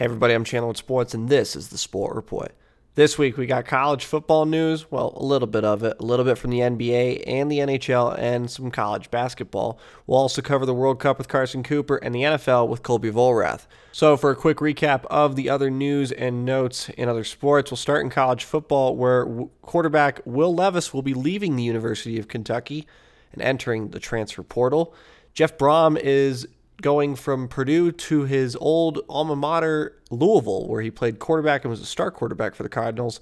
Hey, everybody, I'm Chandler with Sports, and this is the Sport Report. This week, we got college football news. Well, a little bit of it, a little bit from the NBA and the NHL, and some college basketball. We'll also cover the World Cup with Carson Cooper and the NFL with Colby Volrath. So, for a quick recap of the other news and notes in other sports, we'll start in college football, where quarterback Will Levis will be leaving the University of Kentucky and entering the transfer portal. Jeff Brohm is going from Purdue to his old alma mater, Louisville, where he played quarterback and was a star quarterback for the Cardinals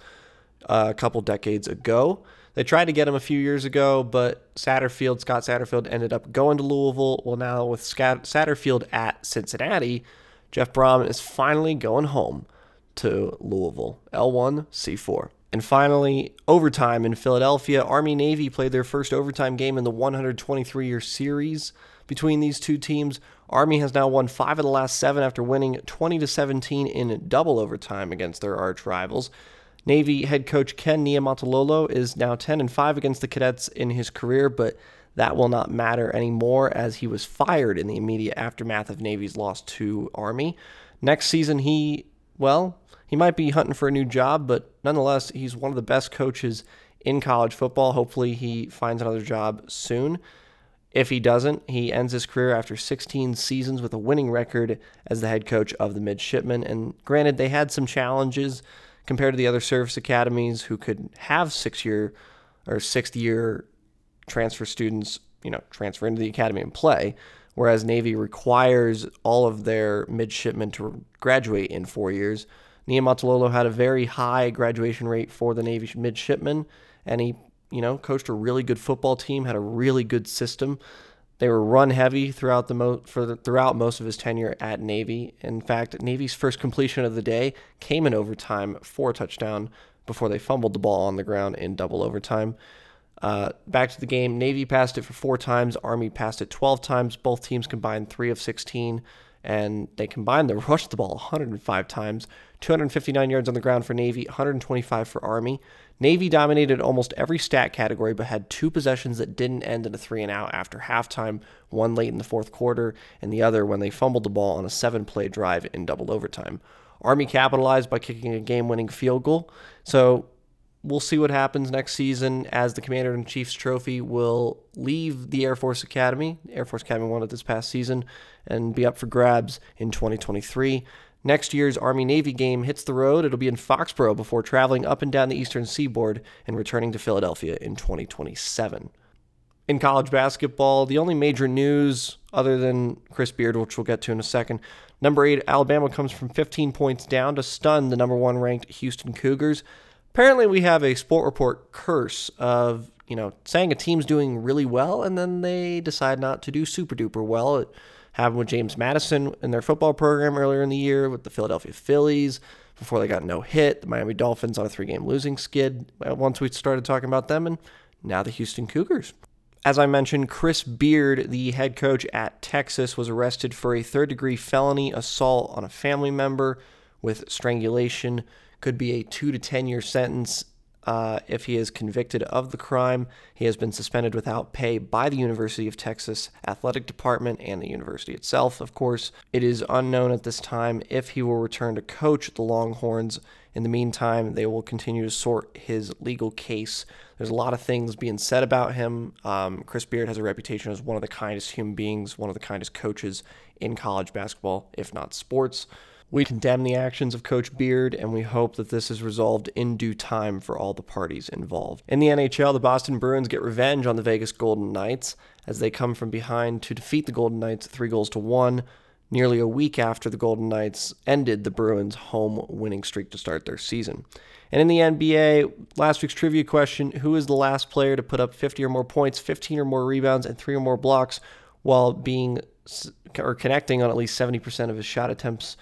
uh, a couple decades ago. They tried to get him a few years ago, but Satterfield, Scott Satterfield, ended up going to Louisville. Well, now with Satterfield at Cincinnati, Jeff Brohm is finally going home to Louisville, L1, C4. And finally, overtime in Philadelphia. Army Navy played their first overtime game in the 123 year series between these two teams. Army has now won five of the last seven after winning 20 to 17 in double overtime against their arch rivals. Navy head coach Ken Niumatalolo is now 10 and 5 against the cadets in his career, but that will not matter anymore as he was fired in the immediate aftermath of Navy's loss to Army. Next season, he, well, he might be hunting for a new job, but nonetheless, he's one of the best coaches in college football. Hopefully, he finds another job soon. If he doesn't, he ends his career after 16 seasons with a winning record as the head coach of the midshipmen. And granted, they had some challenges compared to the other service academies who could have six year or sixth year transfer students, you know, transfer into the academy and play, whereas Navy requires all of their midshipmen to graduate in four years. Niumatalolo had a very high graduation rate for the Navy midshipmen, and he you know, coached a really good football team, had a really good system. They were run heavy throughout the mo- for the, throughout most of his tenure at Navy. In fact, Navy's first completion of the day came in overtime for a touchdown before they fumbled the ball on the ground in double overtime. Uh, back to the game, Navy passed it for four times, Army passed it 12 times. Both teams combined three of 16 and they combined to rush the ball 105 times, 259 yards on the ground for Navy, 125 for Army. Navy dominated almost every stat category, but had two possessions that didn't end in a three and out after halftime, one late in the fourth quarter, and the other when they fumbled the ball on a seven play drive in double overtime. Army capitalized by kicking a game winning field goal. So we'll see what happens next season as the Commander in Chief's trophy will leave the Air Force Academy. Air Force Academy won it this past season and be up for grabs in 2023. Next year's Army Navy game hits the road. It'll be in Foxborough before traveling up and down the eastern seaboard and returning to Philadelphia in 2027. In college basketball, the only major news other than Chris Beard, which we'll get to in a second, number eight Alabama comes from 15 points down to stun the number one ranked Houston Cougars apparently we have a sport report curse of you know saying a team's doing really well and then they decide not to do super duper well. It happened with James Madison in their football program earlier in the year with the Philadelphia Phillies before they got no hit. The Miami Dolphins on a three game losing skid once we started talking about them, and now the Houston Cougars. As I mentioned, Chris Beard, the head coach at Texas, was arrested for a third degree felony assault on a family member with strangulation could be a two to 10 year sentence uh, if he is convicted of the crime. He has been suspended without pay by the University of Texas Athletic Department and the university itself, of course. It is unknown at this time if he will return to coach the Longhorns. In the meantime, they will continue to sort his legal case. There's a lot of things being said about him. Um, Chris Beard has a reputation as one of the kindest human beings, one of the kindest coaches in college basketball, if not sports. We condemn the actions of Coach Beard, and we hope that this is resolved in due time for all the parties involved. In the NHL, the Boston Bruins get revenge on the Vegas Golden Knights as they come from behind to defeat the Golden Knights three goals to one, nearly a week after the Golden Knights ended the Bruins' home winning streak to start their season. And in the NBA, last week's trivia question who is the last player to put up 50 or more points, 15 or more rebounds, and three or more blocks while being or connecting on at least 70% of his shot attempts?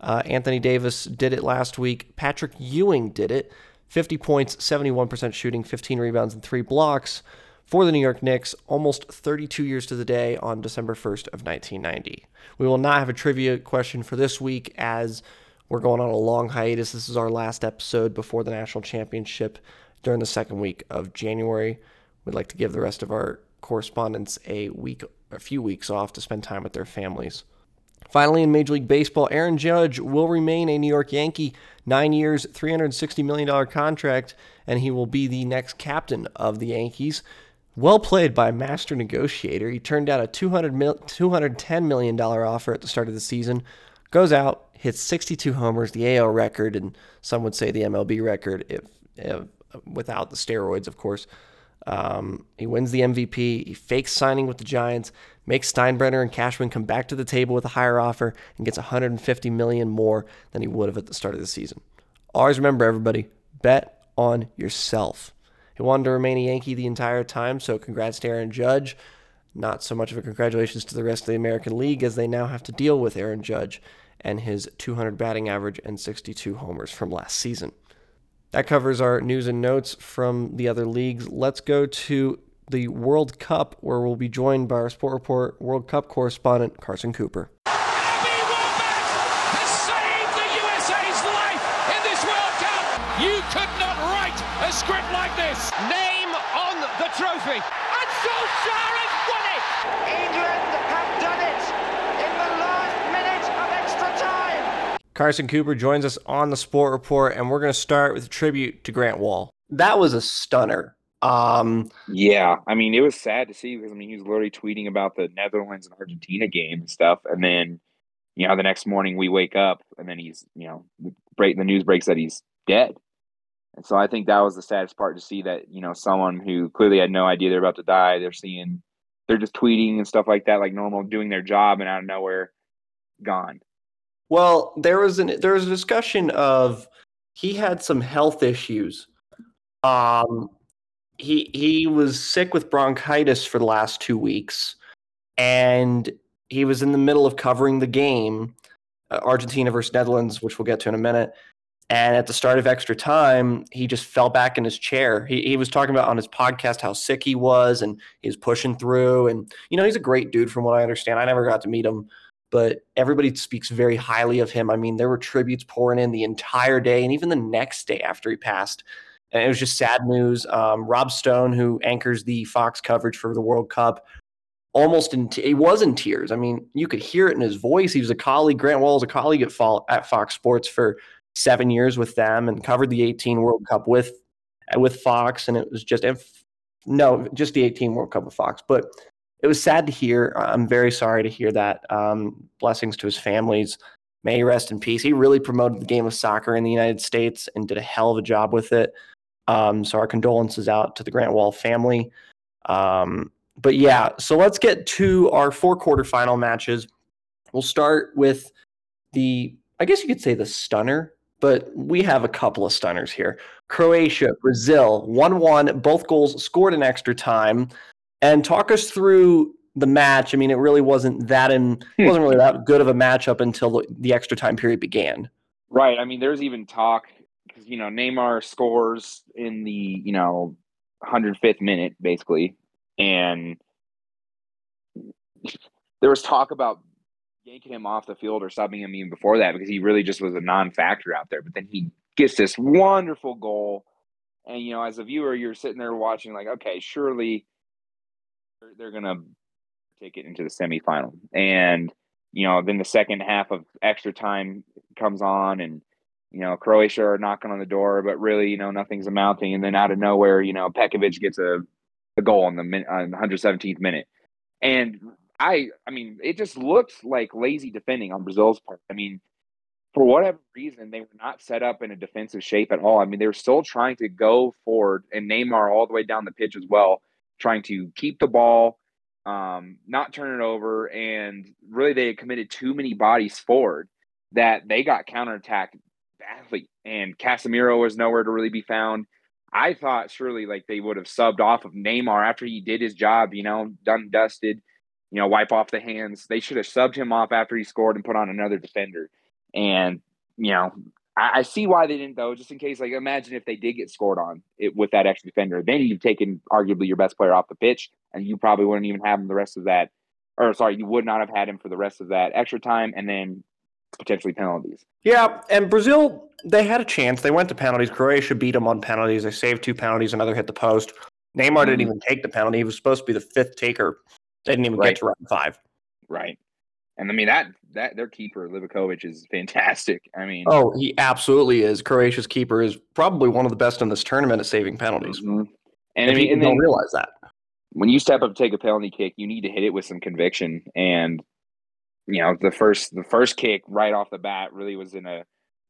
Uh, Anthony Davis did it last week. Patrick Ewing did it. 50 points, 71% shooting, 15 rebounds, and three blocks for the New York Knicks almost 32 years to the day on December 1st of 1990. We will not have a trivia question for this week as we're going on a long hiatus. This is our last episode before the national championship during the second week of January. We'd like to give the rest of our correspondents a week, a few weeks off to spend time with their families. Finally, in Major League Baseball, Aaron Judge will remain a New York Yankee, nine years, $360 million contract, and he will be the next captain of the Yankees. Well played by master negotiator. He turned down a $200 $210 million offer at the start of the season, goes out, hits 62 homers, the AL record, and some would say the MLB record, if, if without the steroids, of course. Um, he wins the MVP. He fakes signing with the Giants, makes Steinbrenner and Cashman come back to the table with a higher offer, and gets 150 million more than he would have at the start of the season. Always remember, everybody, bet on yourself. He wanted to remain a Yankee the entire time, so congrats to Aaron Judge. Not so much of a congratulations to the rest of the American League as they now have to deal with Aaron Judge and his 200 batting average and 62 homers from last season. That covers our news and notes from the other leagues. Let's go to the World Cup, where we'll be joined by our Sport Report World Cup correspondent, Carson Cooper. script like this. Name on the trophy. And Solskjaer has won it! England have done it in the last minute of extra time. Carson Cooper joins us on the Sport Report, and we're going to start with a tribute to Grant Wahl. That was a stunner. Um, yeah, I mean, it was sad to see because I mean, he was literally tweeting about the Netherlands and Argentina game and stuff, and then you know, the next morning we wake up and then he's, you know, break the news breaks that he's dead. And so I think that was the saddest part to see that, you know, someone who clearly had no idea they're about to die, they're seeing, they're just tweeting and stuff like that, like normal, doing their job, and out of nowhere, gone. Well, there was an there was a discussion of he had some health issues. Um, he he was sick with bronchitis for the last two weeks, and he was in the middle of covering the game, uh, Argentina versus Netherlands, which we'll get to in a minute. And at the start of extra time, he just fell back in his chair. He, he was talking about on his podcast how sick he was and he was pushing through. And, you know, he's a great dude from what I understand. I never got to meet him, but everybody speaks very highly of him. I mean, there were tributes pouring in the entire day and even the next day after he passed. And it was just sad news. Um, Rob Stone, who anchors the Fox coverage for the World Cup, almost in t- he was in tears. I mean, you could hear it in his voice. He was a colleague. Grant Wahl was a colleague at, at Fox Sports for seven years with them and covered the 18 World Cup with with Fox, and it was just no, just the 18 World Cup with Fox. But it was sad to hear. I'm very sorry to hear that. Um, blessings to his families. May he rest in peace. He really promoted the game of soccer in the United States and did a hell of a job with it. Um, so our condolences out to the Grant Wahl family. Um, but yeah, so let's get to our four quarterfinal matches. We'll start with the, I guess you could say the stunner but we have a couple of stunners here. Croatia, Brazil, 1 1, both goals scored in extra time. And talk us through the match. I mean, it really wasn't that in hmm. wasn't really that good of a matchup until the, the extra time period began. Right. I mean, there's even talk because you know Neymar scores in the you know 105th minute basically, and there was talk about yanking him off the field or subbing him even before that because he really just was a non-factor out there. But then he gets this wonderful goal, and you know, as a viewer, you're sitting there watching like, okay, surely they're, gonna take it into the semifinal, and you know, then the second half of extra time comes on, and you know, Croatia are knocking on the door, but really, you know, nothing's amounting, and then out of nowhere, you know, Petkovic gets a, a goal on the, on the 117th minute. And I I mean, it just looked like lazy defending on Brazil's part. I mean, for whatever reason, they were not set up in a defensive shape at all. I mean, they were still trying to go forward and Neymar all the way down the pitch as well, trying to keep the ball, um, not turn it over, and really they had committed too many bodies forward that they got counterattacked badly. And Casemiro was nowhere to really be found. I thought surely like they would have subbed off of Neymar after he did his job, you know, done dusted you know, wipe off the hands. They should have subbed him off after he scored and put on another defender. And, you know, I, I see why they didn't though, just in case, like imagine if they did get scored on it with that extra defender, then you've taken arguably your best player off the pitch and you probably wouldn't even have him the rest of that or sorry, you would not have had him for the rest of that extra time and then potentially penalties. Yeah, and Brazil they had a chance. They went to penalties. Croatia beat them on penalties. They saved two penalties. Another hit the post. Neymar mm-hmm. didn't even take the penalty. He was supposed to be the fifth taker they didn't even right. get to round five. Right. And I mean that that their keeper Livakovic is fantastic. I mean, oh, he absolutely is. Croatia's keeper is probably one of the best in this tournament at saving penalties. Mm-hmm. And I mean, and don't realize that when you step up to take a penalty kick, you need to hit it with some conviction. And you know, the first the first kick right off the bat really was in a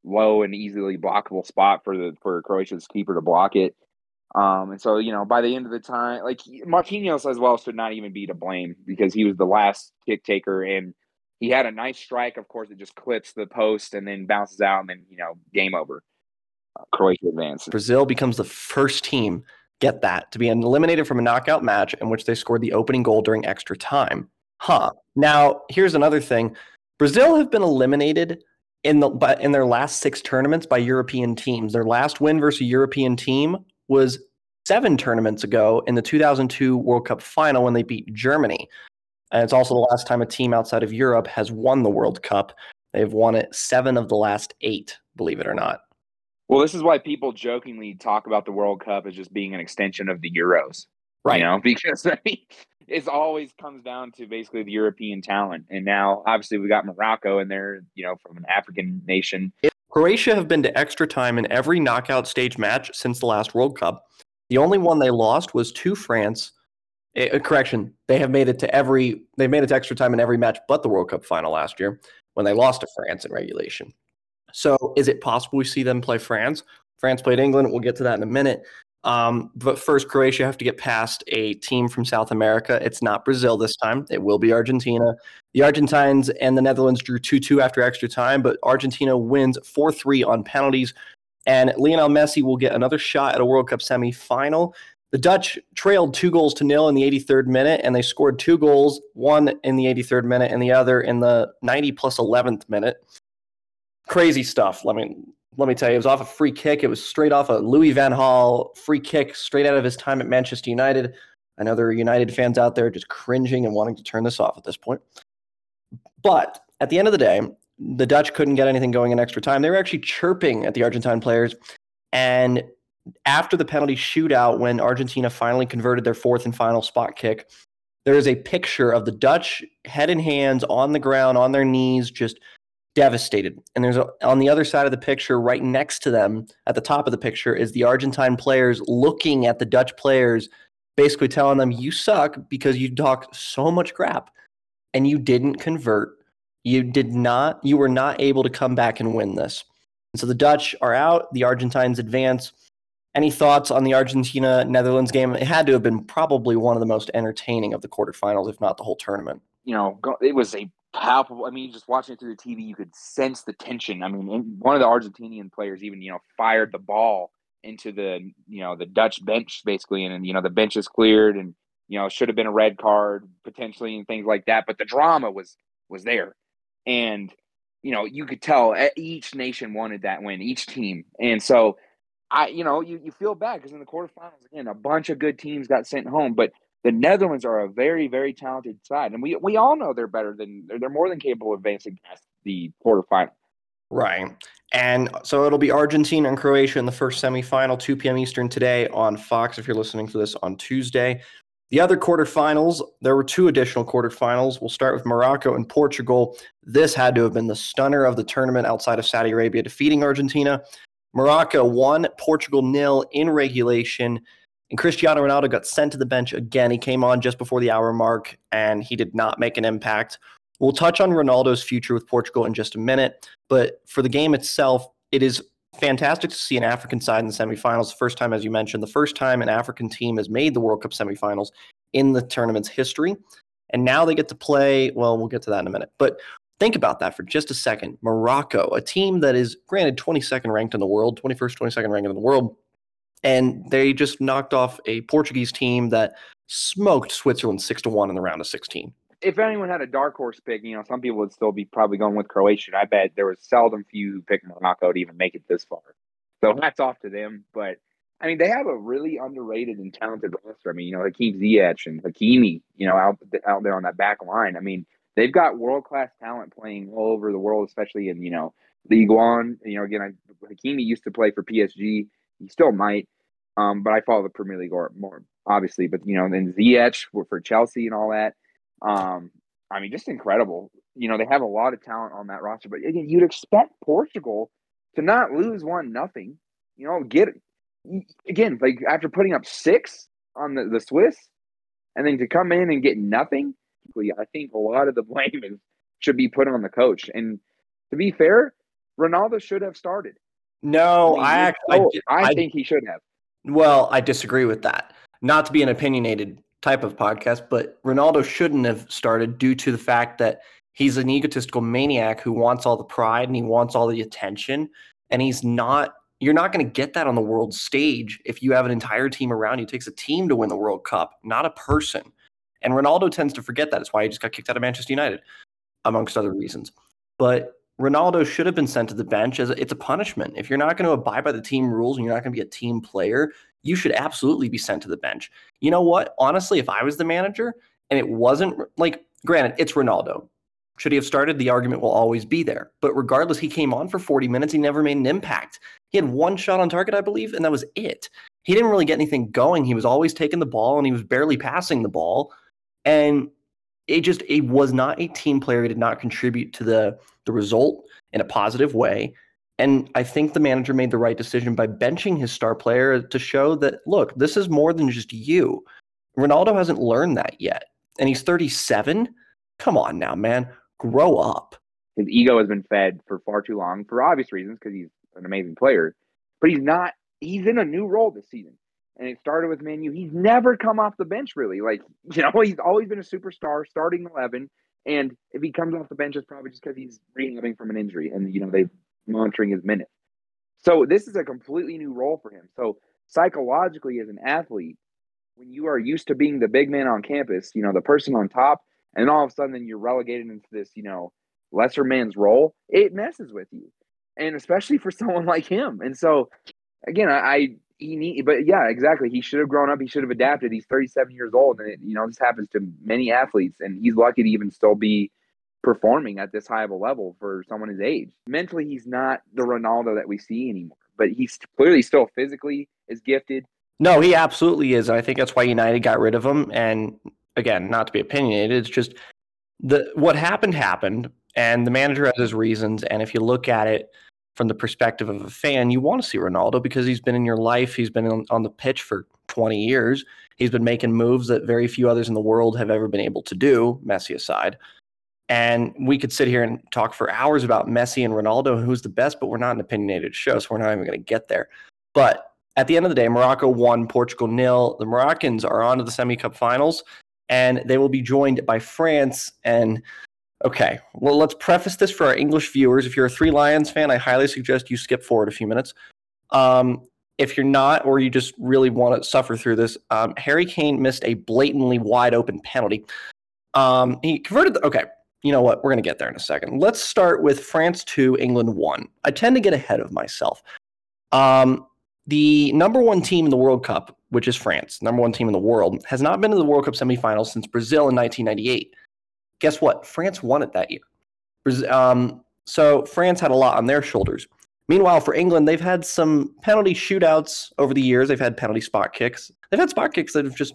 low and easily blockable spot for the for Croatia's keeper to block it. Um, and so, you know, by the end of the time, like Marquinhos as well should not even be to blame because he was the last kick taker and he had a nice strike. Of course, it just clips the post and then bounces out, and then you know, game over. Uh, Croatia advances. Brazil becomes the first team get that to be eliminated from a knockout match in which they scored the opening goal during extra time. Huh. Now, here's another thing. Brazil have been eliminated in the but in their last 6 tournaments by European teams. Their last win versus a European team was 7 tournaments ago in the 2002 World Cup final when they beat Germany. And it's also the last time a team outside of Europe has won the World Cup. They've won it 7 of the last 8, believe it or not. Well, this is why people jokingly talk about the World Cup as just being an extension of the Euros. Right. You know, because I mean, it always comes down to basically the European talent. And now, obviously, we got Morocco, and they're, you know, from an African nation. Croatia have been to extra time in every knockout stage match since the last World Cup. The only one they lost was to France. Correction, they have made it to every, they made it to extra time in every match but the World Cup final last year when they lost to France in regulation. So is it possible we see them play France? France played England. We'll get to that in a minute. Um, but first, Croatia have to get past a team from South America. It's not Brazil this time. It will be Argentina. The Argentines and the Netherlands drew 2 2 after extra time, but Argentina wins 4 3 on penalties. And Lionel Messi will get another shot at a World Cup semifinal. The Dutch trailed two goals to nil in the 83rd minute, and they scored two goals, one in the 83rd minute and the other in the 90 plus 11th minute crazy stuff. Let me let me tell you, it was off a free kick. It was straight off a Louis Van Gaal free kick, straight out of his time at Manchester United. I know there are United fans out there just cringing and wanting to turn this off at this point. But at the end of the day, the Dutch couldn't get anything going in extra time. They were actually chirping at the Argentine players. And after the penalty shootout, when Argentina finally converted their fourth and final spot kick, there is a picture of the Dutch head and hands on the ground, on their knees, just – devastated. And there's a, on the other side of the picture, right next to them, at the top of the picture, is the Argentine players looking at the Dutch players, basically telling them, "You suck because you talked so much crap, and you didn't convert. You did not. You were not able to come back and win this." And so the Dutch are out. The Argentines advance. Any thoughts on the Argentina Netherlands game? It had to have been probably one of the most entertaining of the quarterfinals, if not the whole tournament. You know, it was a palpable. I mean, just watching it through the TV, you could sense the tension. I mean, one of the Argentinian players even, you know, fired the ball into the, you know, the Dutch bench basically, and, and you know, the bench is cleared, and you know, should have been a red card potentially, and things like that. But the drama was was there, and you know, you could tell each nation wanted that win, each team, and so. I, you know, you, you feel bad because in the quarterfinals, again, a bunch of good teams got sent home, but the Netherlands are a very, very talented side, and we we all know they're better than they're, they're more than capable of advancing past the quarterfinal. Right. And so it'll be Argentina and Croatia in the first semifinal, 2 p.m. Eastern today on Fox if you're listening to this on Tuesday. The other quarterfinals, there were two additional quarterfinals. We'll start with Morocco and Portugal. This had to have been the stunner of the tournament outside of Saudi Arabia defeating Argentina. Morocco won, Portugal nil in regulation. And Cristiano Ronaldo got sent to the bench again. He came on just before the hour mark and he did not make an impact. We'll touch on Ronaldo's future with Portugal in just a minute. But for the game itself, it is fantastic to see an African side in the semifinals. First time, as you mentioned, the first time an African team has made the World Cup semifinals in the tournament's history. And now they get to play, well, we'll get to that in a minute. But think about that for just a second. Morocco, a team that is granted 22nd ranked in the world, 21st, 22nd ranked in the world, and they just knocked off a Portuguese team that smoked Switzerland six to one in the round of sixteen. If anyone had a dark horse pick, you know, some people would still be probably going with Croatia. I bet there was seldom few who picked Morocco to even make it this far. So hats off to them. But I mean, they have a really underrated and talented roster. I mean, you know, Hakim Ziyech and Hakimi, you know, out out there on that back line. I mean, they've got world class talent playing all over the world, especially in you know League One. You know, again, I, Hakimi used to play for PSG he still might. Um, but I follow the Premier League or more obviously. But you know, then Ziyech for Chelsea and all that. Um, I mean, just incredible. You know, they have a lot of talent on that roster, but again, you'd expect Portugal to not lose one nothing. You know, get again like after putting up six on the, the Swiss, and then to come in and get nothing. I think a lot of the blame is, should be put on the coach. And to be fair, Ronaldo should have started. No, I, mean, I, actually, I, I think he should have. Well, I disagree with that. Not to be an opinionated type of podcast, but Ronaldo shouldn't have started due to the fact that he's an egotistical maniac who wants all the pride and he wants all the attention. And he's not, you're not going to get that on the world stage if you have an entire team around you. It takes a team to win the World Cup, not a person. And Ronaldo tends to forget that. That's why he just got kicked out of Manchester United, amongst other reasons. But Ronaldo should have been sent to the bench as a, it's a punishment. If you're not going to abide by the team rules and you're not going to be a team player, you should absolutely be sent to the bench. You know what? Honestly, if I was the manager and it wasn't like, granted, it's Ronaldo. Should he have started? The argument will always be there. But regardless, he came on for 40 minutes. He never made an impact. He had one shot on target, I believe, and that was it. He didn't really get anything going. He was always taking the ball and he was barely passing the ball. And it just it was not a team player. He did not contribute to the the result in a positive way. And I think the manager made the right decision by benching his star player to show that look, this is more than just you. Ronaldo hasn't learned that yet. And he's 37. Come on now, man. Grow up. His ego has been fed for far too long for obvious reasons because he's an amazing player. But he's not he's in a new role this season and it started with Manu. He's never come off the bench really. Like, you know, he's always been a superstar, starting 11. And if he comes off the bench, it's probably just because he's rehabbing from an injury and, you know, they're monitoring his minutes. So this is a completely new role for him. So psychologically, as an athlete, when you are used to being the big man on campus, you know, the person on top, and all of a sudden you're relegated into this, you know, lesser man's role, it messes with you. And especially for someone like him. And so again, I, he need, but yeah, exactly. He should have grown up. He should have adapted. He's 37 years old, and it, you know this happens to many athletes, and he's lucky to even still be performing at this high of a level for someone his age. Mentally, he's not the Ronaldo that we see anymore, but he's clearly still physically is gifted. No, he absolutely is. And I think that's why United got rid of him. And again, not to be opinionated, it's just the what happened happened, and the manager has his reasons. And if you look at it from the perspective of a fan, you want to see Ronaldo because he's been in your life. He's been on, on the pitch for 20 years. He's been making moves that very few others in the world have ever been able to do, Messi aside. And we could sit here and talk for hours about Messi and Ronaldo who's the best, but we're not an opinionated show, so we're not even going to get there. But at the end of the day, Morocco won, Portugal nil. The Moroccans are on to the semi cup finals, and they will be joined by France and Okay, well, let's preface this for our English viewers. If you're a Three Lions fan, I highly suggest you skip forward a few minutes. Um, if you're not, or you just really want to suffer through this, um, Harry Kane missed a blatantly wide open penalty. Um, he converted. The, okay, you know what? We're going to get there in a second. Let's start with France 2, England 1. I tend to get ahead of myself. Um, the number one team in the World Cup, which is France, number one team in the world, has not been to the World Cup semifinals since Brazil in 1998 guess what? France won it that year. Um, so France had a lot on their shoulders. Meanwhile, for England, they've had some penalty shootouts over the years. They've had penalty spot kicks. They've had spot kicks that have just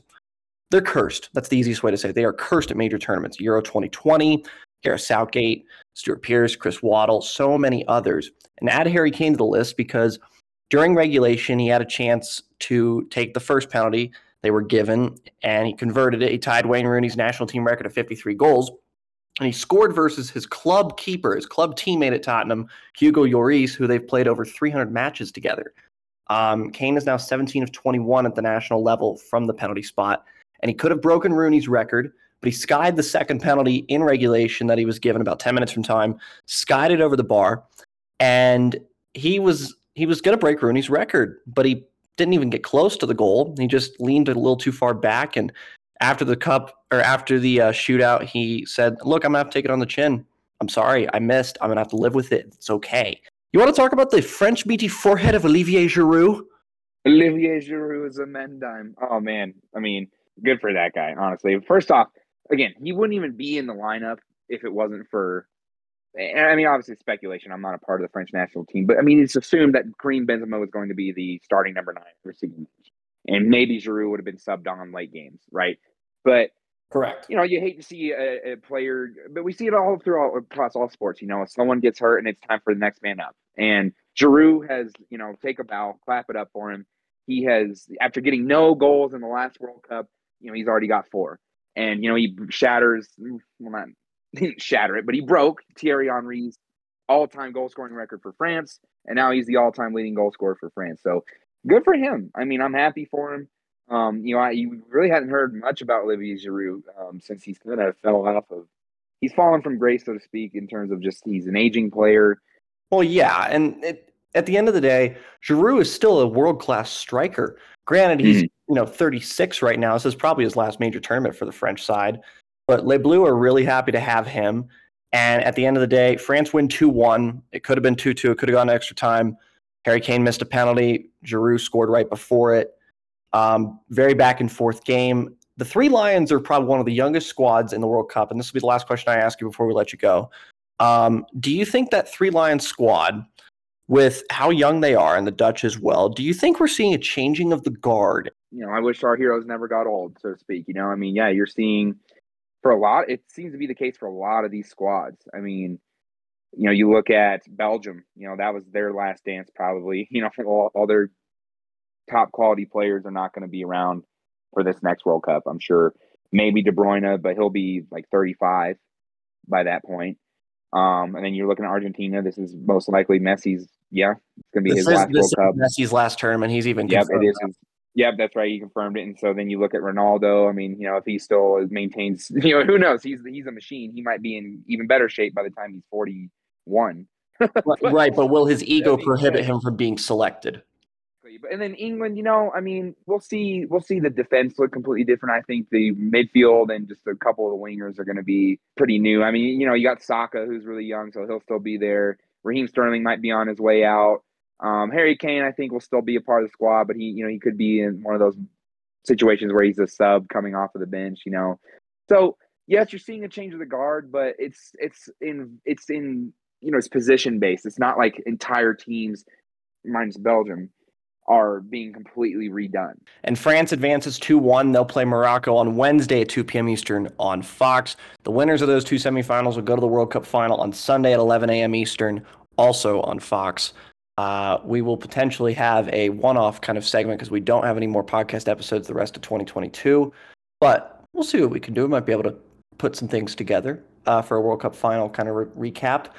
they're cursed. That's the easiest way to say it. They are cursed at major tournaments. Euro 2020, Gareth Southgate, Stuart Pearce, Chris Waddle, so many others. And add Harry Kane to the list because during regulation, he had a chance to take the first penalty they were given, and he converted it. He tied Wayne Rooney's national team record of 53 goals. And he scored versus his club keeper, his club teammate at Tottenham, Hugo Lloris, who they've played over 300 matches together. Um, Kane is now 17 of 21 at the national level from the penalty spot, and he could have broken Rooney's record, but he skied the second penalty in regulation that he was given about 10 minutes from time, skied it over the bar, and he was he was going to break Rooney's record, but he didn't even get close to the goal. He just leaned a little too far back. And after the cup or after the uh, shootout, he said, "Look, I'm gonna have to take it on the chin. I'm sorry, I missed. I'm gonna have to live with it. It's okay." You want to talk about the French beaty forehead of Olivier Giroud? Olivier Giroud is a mendime. Oh man, I mean, good for that guy. Honestly, first off, again, he wouldn't even be in the lineup if it wasn't for I mean, obviously speculation. I'm not a part of the French national team, but I mean, it's assumed that Karim Benzema was going to be the starting number nine receiving, and maybe Giroud would have been subbed on late games, right? But Correct. You know, you hate to see a, a player, but we see it all throughout across all sports. You know, if someone gets hurt and it's time for the next man up. And Giroud has, you know, take a bow, clap it up for him. He has, after getting no goals in the last World Cup, you know, he's already got four. And, you know, he shatters, well, not, he didn't shatter it, but he broke Thierry Henry's all time goal scoring record for France. And now he's the all time leading goal scorer for France. So good for him. I mean, I'm happy for him. Um, you know, I you really hadn't heard much about Olivier Giroud um, since he's kind of fell off of. He's fallen from grace, so to speak, in terms of just he's an aging player. Well, yeah, and it, at the end of the day, Giroud is still a world class striker. Granted, he's Mm-hmm. you know 36 right now. So this is probably his last major tournament for the French side. But Les Bleus are really happy to have him. And at the end of the day, France win 2 1. It could have been 2 2. It could have gone to extra time. Harry Kane missed a penalty. Giroud scored right before it. Um, very back and forth game. The three Lions are probably one of the youngest squads in the World Cup. And this will be the last question I ask you before we let you go. Um, do you think that three Lions squad, with how young they are and the Dutch as well, do you think we're seeing a changing of the guard? You know, I wish our heroes never got old, so to speak. You know, I mean, yeah, you're seeing for a lot, it seems to be the case for a lot of these squads. I mean, you know, you look at Belgium, you know, that was their last dance probably. You know, all, all their top quality players are not going to be around for this next World Cup. I'm sure maybe De Bruyne, but he'll be like 35 by that point. Um, and then you're looking at Argentina. This is most likely Messi's. Yeah, it's going to be This his is, last this World is Cup. Messi's last term, and he's even Yep, it is. His, yep, that's right. He confirmed it. And so then you look at Ronaldo. I mean, you know, if he still maintains, you know, who knows? He's he's a machine. He might be in even better shape by the time he's forty one. right, but will his ego prohibit him from being selected? And then England, you know, I mean, we'll see. We'll see the defense look completely different. I think the midfield and just a couple of the wingers are going to be pretty new. I mean, you know, you got Saka, who's really young, so he'll still be there. Raheem Sterling might be on his way out. Um, Harry Kane, I think, will still be a part of the squad, but he, you know, he could be in one of those situations where he's a sub coming off of the bench. You know, so yes, you're seeing a change of the guard, but it's it's in it's in you know it's position based. It's not like entire teams, minus Belgium, are being completely redone. And France advances 2 1. They'll play Morocco on Wednesday at 2 p.m. Eastern on Fox. The winners of those two semifinals will go to the World Cup final on Sunday at 11 a.m. Eastern, also on Fox. Uh, we will potentially have a one off kind of segment because we don't have any more podcast episodes the rest of 2022. But we'll see what we can do. We might be able to put some things together uh, for a World Cup final kind of re- recap.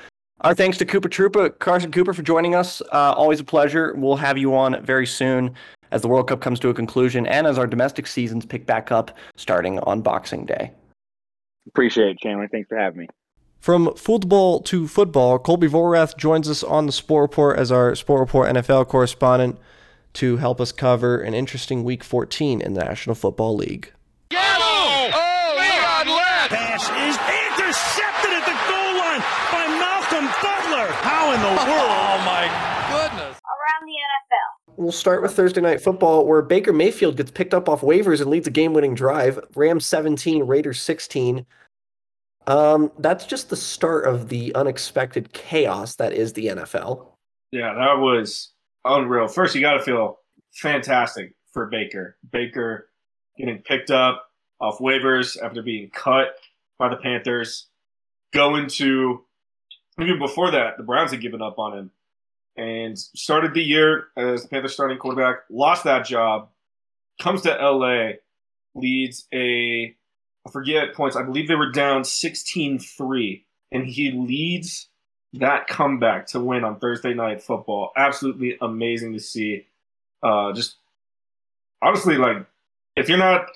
Our thanks to Cooper Troopa, Carson Cooper, for joining us. Uh, always a pleasure. We'll have you on very soon as the World Cup comes to a conclusion and as our domestic seasons pick back up starting on Boxing Day. Appreciate it, Chandler. Thanks for having me. From football to football, Colby Vorath joins us on the Sport Report as our Sport Report NFL correspondent to help us cover an interesting Week 14 in the National Football League. Yellow! Oh, Leon left! pass is intercepted at the goal line by Malcolm Butler. How in the world? Oh, my goodness. around the NFL. We'll start with Thursday Night Football, where Baker Mayfield gets picked up off waivers and leads a game winning drive. Rams 17, Raiders 16. Um, that's just the start of the unexpected chaos that is the NFL. Yeah, that was unreal. First, you got to feel fantastic for Baker. Baker getting picked up off waivers after being cut by the Panthers. Going to, even before that, the Browns had given up on him and started the year as the Panthers starting quarterback, lost that job, comes to LA, leads a, I forget points, I believe they were down 16 3, and he leads that comeback to win on Thursday night football. Absolutely amazing to see. Uh, just honestly, like if you're not,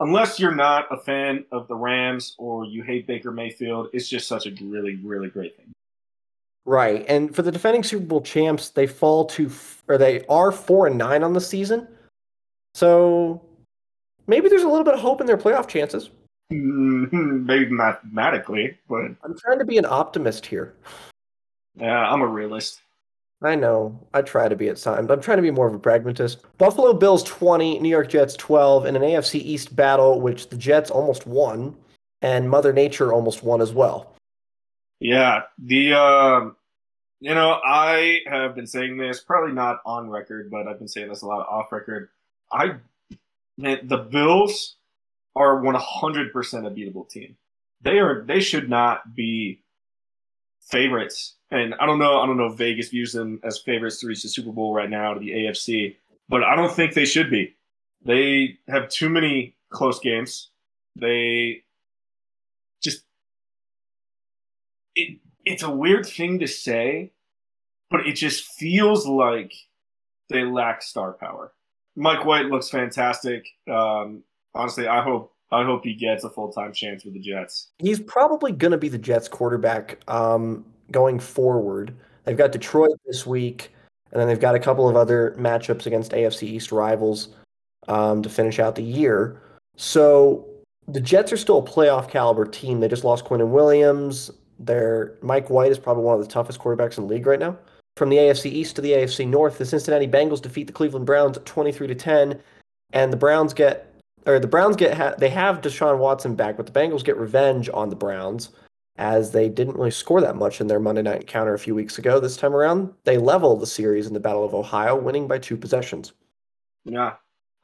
unless you're not a fan of the Rams or you hate Baker Mayfield, it's just such a really, really great thing. Right. And for the defending Super Bowl champs, they fall to, or they are four and nine on the season. So maybe there's a little bit of hope in their playoff chances. Maybe mathematically, but I'm trying to be an optimist here. yeah, I'm a realist. I know. I try to be at times. I'm trying to be more of a pragmatist. Buffalo Bills 20, New York Jets 12 in an AFC East battle, which the Jets almost won, and Mother Nature almost won as well. Yeah, the um, you know, I have been saying this probably not on record, but I've been saying this a lot off record. I man, the Bills are 100% a beatable team. They are they should not be favorites. And I don't know I don't know if Vegas views them as favorites to reach the Super Bowl right now to the AFC, but I don't think they should be. They have too many close games. They just it it's a weird thing to say, but it just feels like they lack star power. Mike White looks fantastic. Um, honestly, I hope I hope he gets a full time chance with the Jets. He's probably going to be the Jets quarterback um, going forward. They've got Detroit this week, and then they've got a couple of other matchups against AFC East rivals um, to finish out the year. So the Jets are still a playoff caliber team. They just lost Quinnen Williams. Their Mike White is probably one of the toughest quarterbacks in the league right now. From the AFC East to the AFC North, the Cincinnati Bengals defeat the Cleveland Browns 23 to 10, and the Browns get or the Browns get they have Deshaun Watson back, but the Bengals get revenge on the Browns as they didn't really score that much in their Monday night encounter a few weeks ago. This time around, they level the series in the Battle of Ohio, winning by two possessions. Yeah.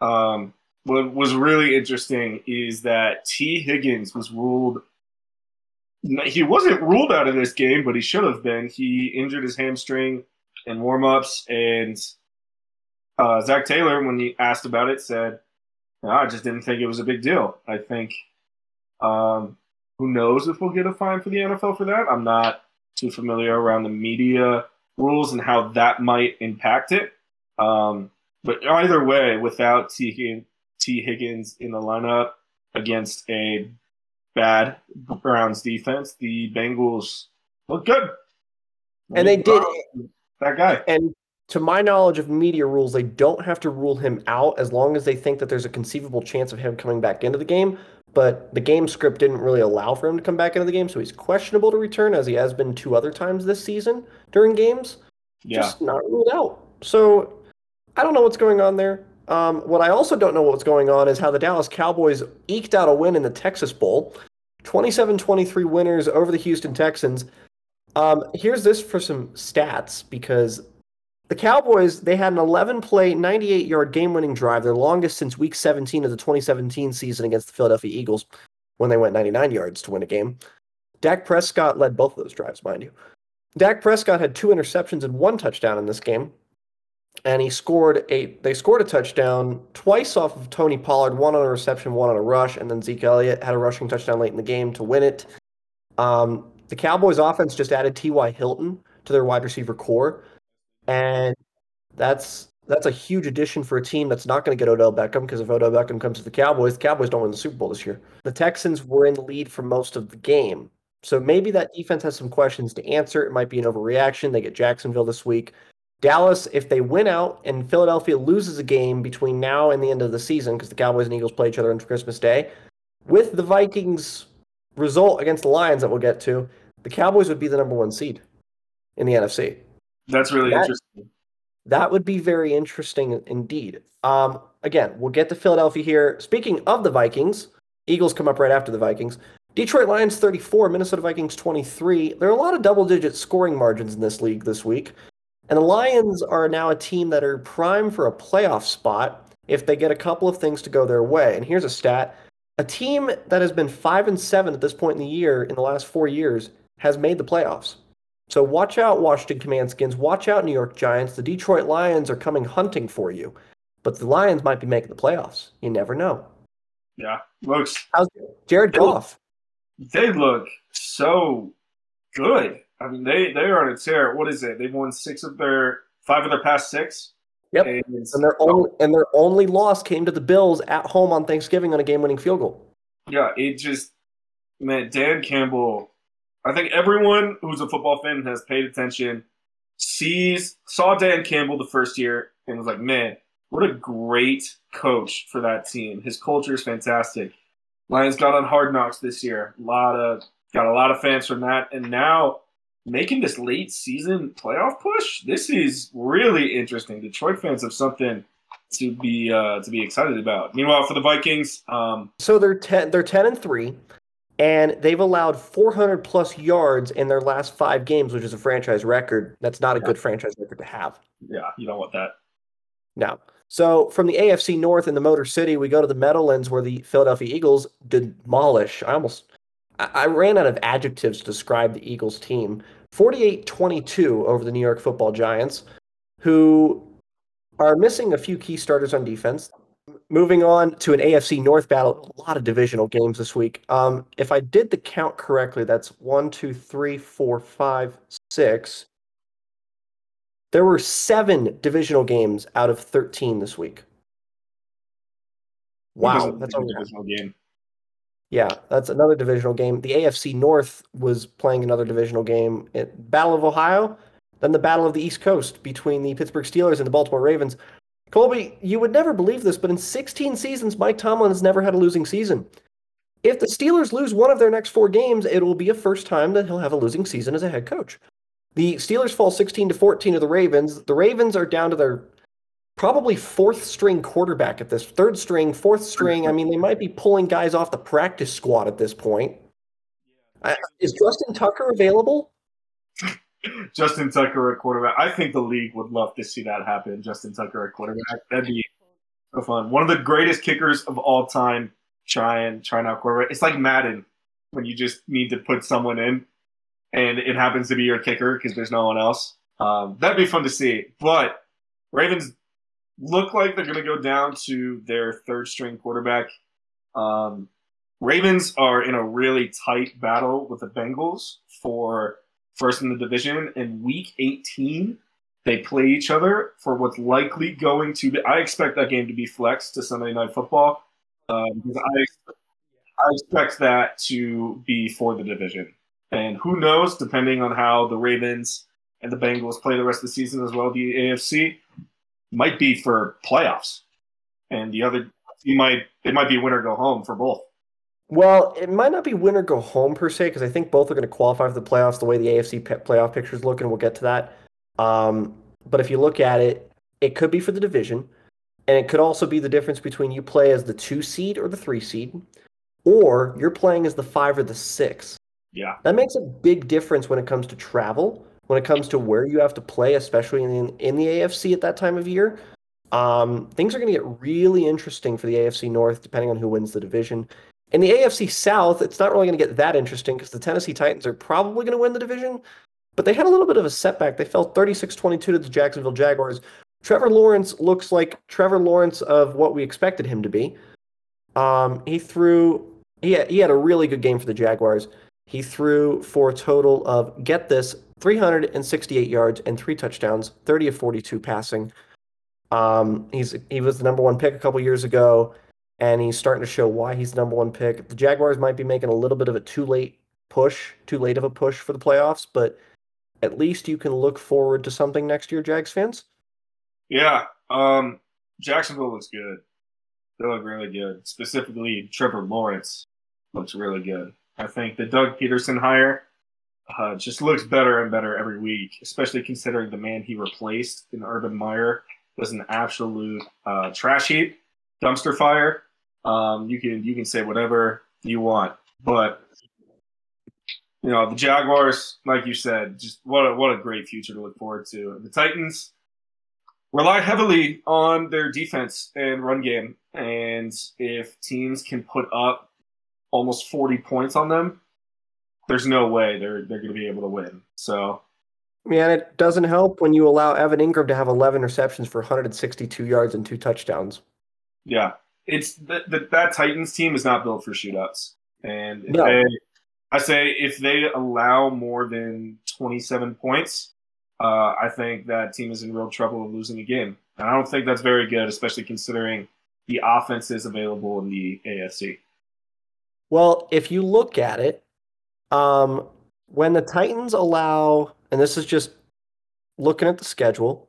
Um, what was really interesting is that Tee Higgins was ruled. He wasn't ruled out of this game, but he should have been. He injured his hamstring in warmups, and uh, Zac Taylor, when he asked about it, said, no, "I just didn't think it was a big deal." I think, um, who knows if we'll get a fine for the NFL for that? I'm not too familiar around the media rules and how that might impact it. Um, but either way, without. Tee Higgins in the lineup against a bad Browns defense, the Bengals look good. And they did. Um, that guy. And to my knowledge of media rules, they don't have to rule him out as long as they think that there's a conceivable chance of him coming back into the game. But the game script didn't really allow for him to come back into the game, so he's questionable to return, as he has been two other times this season during games. Yeah. Just not ruled out. So I don't know what's going on there. Um, what I also don't know what's going on is how the Dallas Cowboys eked out a win in the Texas Bowl. 27 23 winners over the Houston Texans. Um, here's this for some stats because the Cowboys, they had an 11 play, 98 yard game winning drive, their longest since week 17 of the 2017 season against the Philadelphia Eagles when they went 99 yards to win a game. Dak Prescott led both of those drives, mind you. Dak Prescott had two interceptions and one touchdown in this game. And he scored a they scored a touchdown twice off of Tony Pollard, one on a reception, one on a rush, and then Zeke Elliott had a rushing touchdown late in the game to win it. Um, the Cowboys offense just added T.Y. Hilton to their wide receiver core and that's that's a huge addition for a team that's not going to get Odell Beckham because if Odell Beckham comes to the Cowboys, the Cowboys don't win the Super Bowl this year. The Texans were in the lead for most of the game. So maybe that defense has some questions to answer. It might be an overreaction. They get Jacksonville this week. Dallas, if they win out and Philadelphia loses a game between now and the end of the season, because the Cowboys and Eagles play each other on Christmas Day, with the Vikings result against the Lions that we'll get to, the Cowboys would be the number one seed in the NFC. That's really That- interesting. That would be very interesting indeed. Um, again, we'll get to Philadelphia here. Speaking of the Vikings, Eagles come up right after the Vikings. Detroit Lions 34, Minnesota Vikings 23. There are a lot of double digit scoring margins in this league this week. And the Lions are now a team that are prime for a playoff spot if they get a couple of things to go their way. And here's a stat a team that has been 5 and 7 at this point in the year in the last four years has made the playoffs. So watch out, Washington Commandskins. Watch out, New York Giants. The Detroit Lions are coming hunting for you. But the Lions might be making the playoffs. You never know. Yeah. Looks How's Jared Goff? they look so good. I mean, they they are on a tear. What is it? They've won six of their five of their past six. Yep. And, And their only and their only loss came to the Bills at home on Thanksgiving on a game-winning field goal. yeah, it just man, Dan Campbell. I think everyone who's a football fan has paid attention, sees saw Dan Campbell the first year and was like, man, what a great coach for that team. His culture is fantastic. Lions got on Hard Knocks this year. A lot of got a lot of fans from that, and now making this late season playoff push. This is really interesting. Detroit fans have something to be uh, to be excited about. Meanwhile, for the Vikings, um, So they're ten they're ten and three, and they've allowed 400 plus yards in their last five games, which is a franchise record. That's not a good franchise record to have. yeah, you don't want that. No. So from the AFC North in the Motor City, we go to the Meadowlands where the Philadelphia Eagles demolish. I almost I ran out of adjectives to describe the Eagles team. 48-22 over the New York Football Giants, who are missing a few key starters on defense. Moving on to an AFC North battle, a lot of divisional games this week. Um, if I did the count correctly, that's one, two, three, four, five, six. There were seven divisional games out of 13 this week. Wow, that's a a, divisional game. Yeah, that's another divisional game. The AFC North was playing another divisional game at Battle of Ohio, then the Battle of the East Coast between the Pittsburgh Steelers and the Baltimore Ravens. Colby, you would never believe this, but in 16 seasons, Mike Tomlin has never had a losing season. If the Steelers lose one of their next four games, it will be a first time that he'll have a losing season as a head coach. The Steelers fall 16 to 14 to the Ravens. The Ravens are down to their probably fourth string quarterback at this third string, fourth string. I mean, they might be pulling guys off the practice squad at this point. I, is Justin Tucker available? Justin Tucker at quarterback. I think the league would love to see that happen. Justin Tucker at quarterback. That'd be so fun. One of the greatest kickers of all time. Trying trying out quarterback. It's like Madden when you just need to put someone in, and it happens to be your kicker because there's no one else. Um, that'd be fun to see. But Ravens look like they're going to go down to their third string quarterback. Um, Ravens are in a really tight battle with the Bengals for first in the division. In week 18, they play each other for what's likely going to be. I expect that game to be flexed to Sunday Night Football um, because I, I expect that to be for the division. And who knows, depending on how the Ravens and the Bengals play the rest of the season as well, the AFC might be for playoffs. And the other, you might, it might be win or go home for both. Well, it might not be win or go home per se, because I think both are going to qualify for the playoffs the way the AFC playoff picture is looking. We'll get to that. Um, but if you look at it, it could be for the division, and it could also be the difference between you play as the two seed or the three seed, or you're playing as the five or the six. Yeah. That makes a big difference when it comes to travel, when it comes to where you have to play, especially in in the AFC at that time of year. Um, things are going to get really interesting for the AFC North, depending on who wins the division. In the AFC South, it's not really going to get that interesting because the Tennessee Titans are probably going to win the division, but they had a little bit of a setback. They fell 36 22 to the Jacksonville Jaguars. Trevor Lawrence looks like Trevor Lawrence of what we expected him to be. Um, he threw, he had, he had a really good game for the Jaguars. He threw for a total of, get this, 368 yards and three touchdowns, 30 of 42 passing. Um, he's he was the number one pick a couple years ago, and he's starting to show why he's the number one pick. The Jaguars might be making a little bit of a too late push, too late of a push for the playoffs, but at least you can look forward to something next year, Jags fans. Yeah. Um, Jacksonville looks good. They look really good. Specifically, Trevor Lawrence looks really good. I think the Doug Pederson hire uh, just looks better and better every week, especially considering the man he replaced in Urban Meyer was an absolute uh, trash heap, dumpster fire. Um, you can you can say whatever you want, but you know the Jaguars, like you said, just what a, what a great future to look forward to. The Titans rely heavily on their defense and run game, and if teams can put up almost 40 points on them, there's no way they're they're going to be able to win. So Man, it doesn't help when you allow Evan Engram to have 11 receptions for 162 yards and two touchdowns. yeah, it's that that Titans team is not built for shootouts, and No. they, I say if they allow more than 27 points, uh, I think that team is in real trouble of losing a game, and I don't think that's very good, especially considering the offenses available in the AFC. Well, if you look at it, um, when the Titans allow, and this is just looking at the schedule,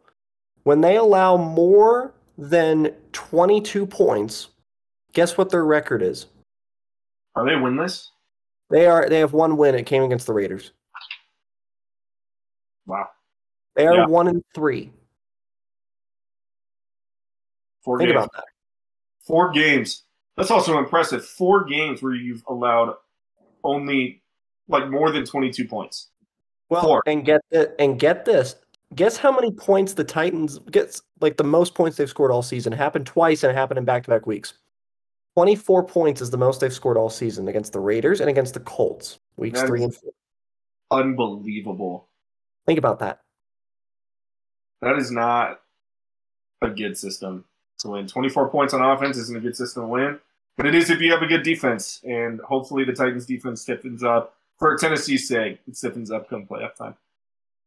when they allow more than 22 points, guess what their record is? Are they winless? They are they have one win. It came against the Raiders. Wow, They are Yeah. one and three. four Think games. about that. Four games. That's also impressive. Four games where you've allowed only like more than 22 points. Well, Four. and get the, and get this. Guess how many points the Titans gets like the most points they've scored all season. It happened twice and it happened in back-to-back weeks. 24 points is the most they've scored all season against the Raiders and against the Colts. Weeks That 3 and 4. Unbelievable. Think about that. That is not a good system to win. 24 points on offense isn't a good system to win, but it is if you have a good defense. And hopefully the Titans defense stiffens up for Tennessee's sake. It stiffens up come playoff time.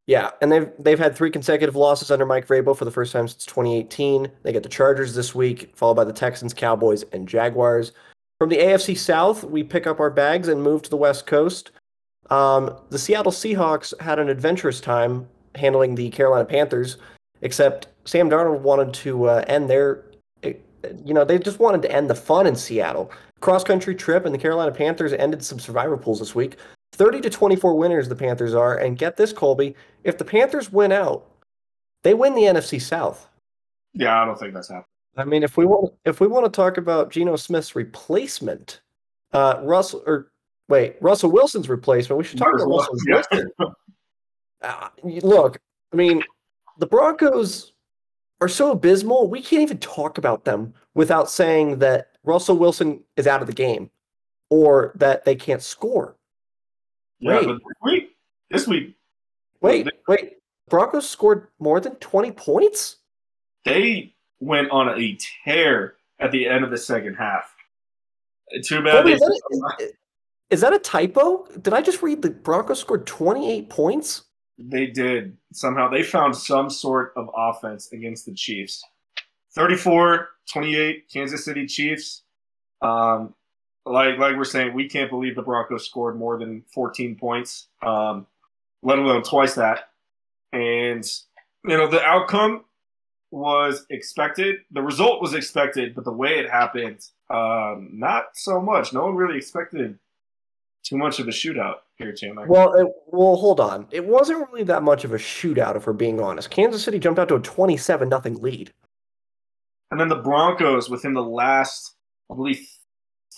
Yeah, and they've they've had three consecutive losses under Mike Vrabel for the first time since 2018. They get the Chargers this week, followed by the Texans, Cowboys, and Jaguars. From the AFC South, we pick up our bags and move to the West Coast. Um, the Seattle Seahawks had an adventurous time handling the Carolina Panthers, except Sam Darnold wanted to uh, end their, eh, you know, they just wanted to end the fun in Seattle. Cross country trip, and the Carolina Panthers ended some survivor pools this week. 30 to 24 winners the Panthers are, and get this, Colby, if the Panthers win out, they win the NFC South. Yeah, I don't think that's happening. I mean, if we want if we want to talk about Geno Smith's replacement, uh, Russell or wait, Russell Wilson's replacement, we should talk as about. Russell Yeah. Wilson. Uh, look, I mean, the Broncos are so abysmal. We can't even talk about them without saying that Russell Wilson is out of the game or that they can't score. Yeah, Wait. but this week, this week Wait, wait. Broncos scored more than 20 points? they went on a tear at the end of the second half. Too bad they is, that a, is- is that a typo? Did I just read the Broncos scored 28 points? They did. Somehow they found some sort of offense against the Chiefs. 34 28, Kansas City Chiefs. Um, like like we're saying, we can't believe the Broncos scored more than 14 points, um, let alone twice that. And, you know, the outcome was expected. The result was expected, but the way it happened, um, not so much. No one really expected too much of a shootout here, Chandler. Well, it, well, hold on. It wasn't really that much of a shootout, if we're being honest. Kansas City jumped out to a 27 nothing lead. And then the Broncos, within the last, I believe,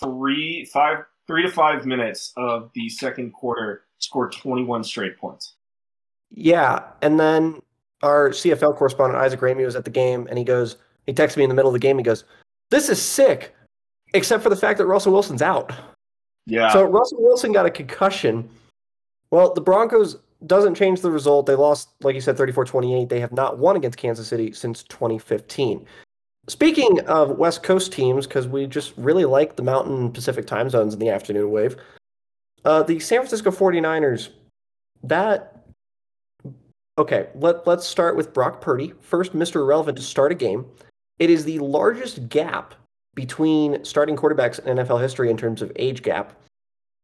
three, five, three to five minutes of the second quarter, scored 21 straight points. Yeah, and then our CFL correspondent Isaac Ramey was at the game, and he goes, he texted me in the middle of the game. He goes, "This is sick," except for the fact that Russell Wilson's out. Yeah, So Russell Wilson got a concussion. Well, the Broncos doesn't change the result. They lost, like you said, 34-28. They have not won against Kansas City since 2015. Speaking of West Coast teams, because we just really like the Mountain Pacific time zones in the afternoon wave, uh, the San Francisco 49ers, that okay, let, let's start with Brock Purdy, first Mr. Irrelevant to start a game. It is the largest gap between starting quarterbacks in NFL history in terms of age gap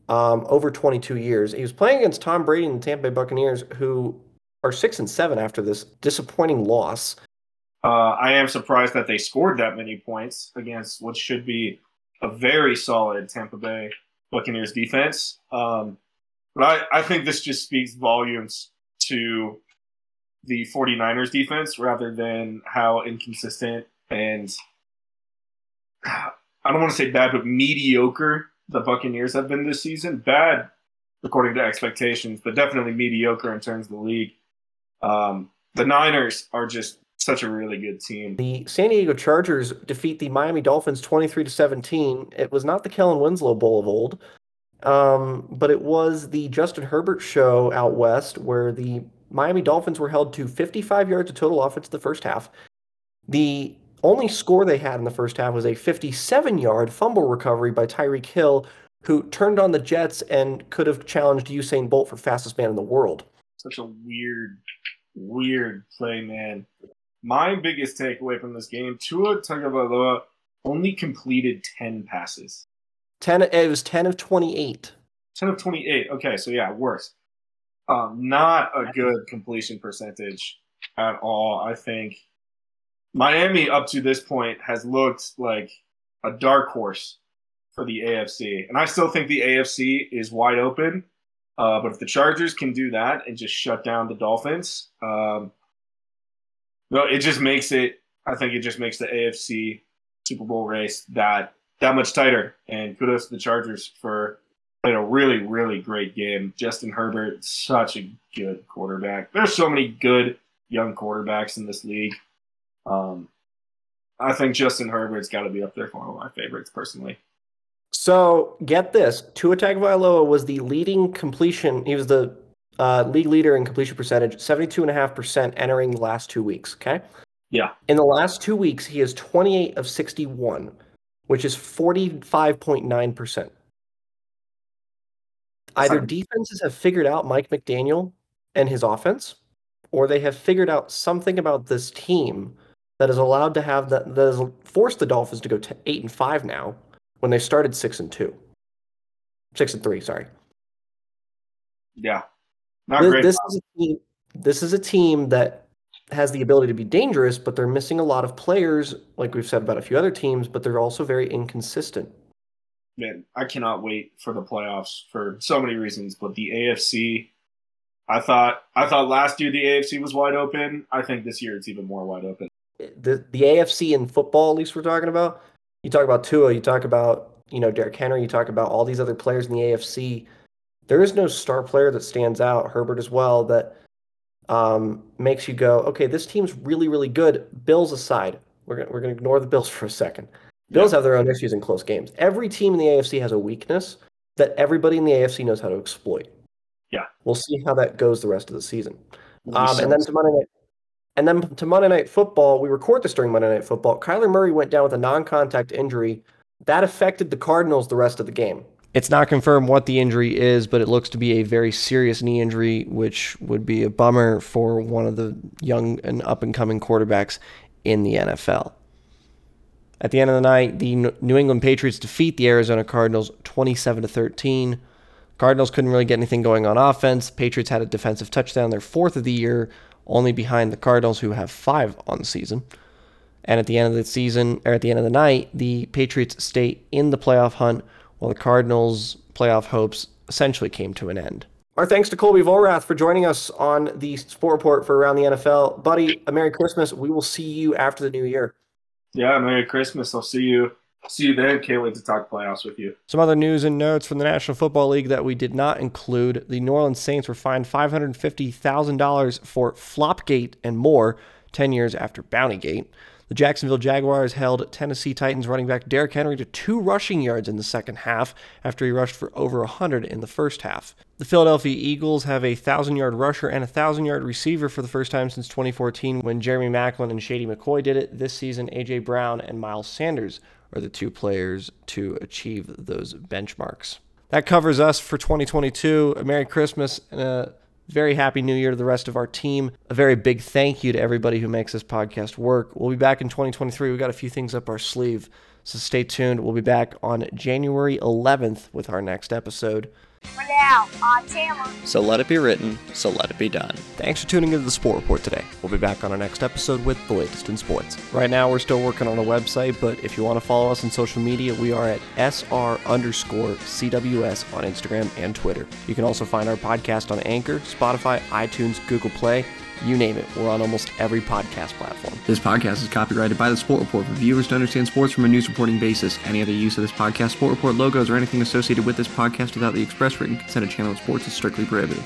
um, over 22 years. He was playing against Tom Brady and the Tampa Bay Buccaneers, who are six and seven after this disappointing loss. Uh, I am surprised that they scored that many points against what should be a very solid Tampa Bay Buccaneers defense. Um, but I, I think this just speaks volumes to the 49ers defense rather than how inconsistent and I don't want to say bad, but mediocre the Buccaneers have been this season. Bad according to expectations, but definitely mediocre in terms of the league. Um, the Niners are just such a really good team. The San Diego Chargers defeat the Miami Dolphins 23 to 17. It was not the Kellen Winslow Bowl of old, um, but it was the Justin Herbert show out west where the Miami Dolphins were held to 55 yards of total offense in the first half. The only score they had in the first half was a 57 yard fumble recovery by Tyreek Hill, who turned on the Jets and could have challenged Usain Bolt for fastest man in the world. Such a weird, weird play, man. My biggest takeaway from this game: Tua Tagovailoa only completed ten passes. 10 it was 10 of 28. 10 of 28. Okay, so yeah, worse. Um, not a good completion percentage at all. I think Miami, up to this point, has looked like a dark horse for the AFC. And I still think the AFC is wide open. Uh, but if the Chargers can do that and just shut down the Dolphins, um, no, it just makes it. I think it just makes the AFC Super Bowl race that that much tighter. And kudos to the Chargers for playing a really, really great game. Justin Herbert, such a good quarterback. There's so many good young quarterbacks in this league. Um, I think Justin Herbert's got to be up there for one of my favorites personally. So get this: Tua Tagovailoa was the leading completion. He was the uh, league leader in completion percentage, seventy-two and a half percent entering the last two weeks. Okay. Yeah. In the last two weeks, he is twenty-eight of sixty-one, which is forty-five point nine percent. Either defenses have figured out Mike McDaniel and his offense, or they have figured out something about this team that is allowed to have that that has forced the Dolphins to go to eight and five now when they started six and two, six and three. Sorry. Yeah. Not This, great. this is a team. This is a team that has the ability to be dangerous, but they're missing a lot of players, like we've said about a few other teams. But they're also very inconsistent. man, I cannot wait for the playoffs for so many reasons. But the AFC, I thought I thought last year the AFC was wide open. I think this year it's even more wide open. The the AFC in football, at least we're talking about. You talk about Tua. You talk about you know Derrick Henry. You talk about all these other players in the AFC. There is no star player that stands out. Herbert as well that um, makes you go, okay, this team's really really good. Bills aside, we're gonna, we're gonna ignore the Bills for a second. Bills have their own issues in close games. Every team in the AFC has a weakness that everybody in the AFC knows how to exploit. Yeah. We'll see how that goes the rest of the season. Um, and then to Monday night, and then to Monday Night Football. We record this during Monday Night Football. Kyler Murray went down with a non-contact injury that affected the Cardinals the rest of the game. It's not confirmed what the injury is, but it looks to be a very serious knee injury, which would be a bummer for one of the young and up and coming quarterbacks in the NFL. At the end of the night, the New England Patriots defeat the Arizona Cardinals 27 to 13. Cardinals couldn't really get anything going on offense. Patriots had a defensive touchdown, their fourth of the year, only behind the Cardinals, who have five on the season. And at the end of the season, or at the end of the night, the Patriots stay in the playoff hunt, while the Cardinals' playoff hopes essentially came to an end. Our thanks to Colby Volrath for joining us on the Sport Report for Around the NFL. Buddy, a Merry Christmas. We will see you after the new year. Yeah, Merry Christmas. I'll see you. See you then. Can't wait to talk playoffs with you. Some other news and notes from the National Football League that we did not include. The New Orleans Saints were fined $550,000 for Flopgate and more 10 years after Bountygate. The Jacksonville Jaguars held Tennessee Titans running back Derrick Henry to two rushing yards in the second half after he rushed for over 100 in the first half. The Philadelphia Eagles have a 1,000 yard rusher and a 1,000 yard receiver for the first time since 2014 when Jeremy Maclin and Shady McCoy did it. This season, A.J. Brown and Miles Sanders are the two players to achieve those benchmarks. That covers us for 2022. A Merry Christmas and a very happy new year to the rest of our team. A very big thank you to everybody who makes this podcast work. We'll be back in 2023. We've got a few things up our sleeve, so stay tuned. We'll be back on January 11th with our next episode. Now, I'm So let it be written, so let it be done. Thanks for tuning into the Sport Report today. We'll be back on our next episode with the latest in sports. Right now, we're still working on a website, but if you want to follow us on social media, we are at SR underscore CWS on Instagram and Twitter. You can also find our podcast on Anchor, Spotify, iTunes, Google Play, you name it. We're on almost every podcast platform. This podcast is copyrighted by the Sport Report for viewers to understand sports from a news reporting basis. Any other use of this podcast, Sport Report logos, or anything associated with this podcast without the express written consent of Channel Sports is strictly prohibited.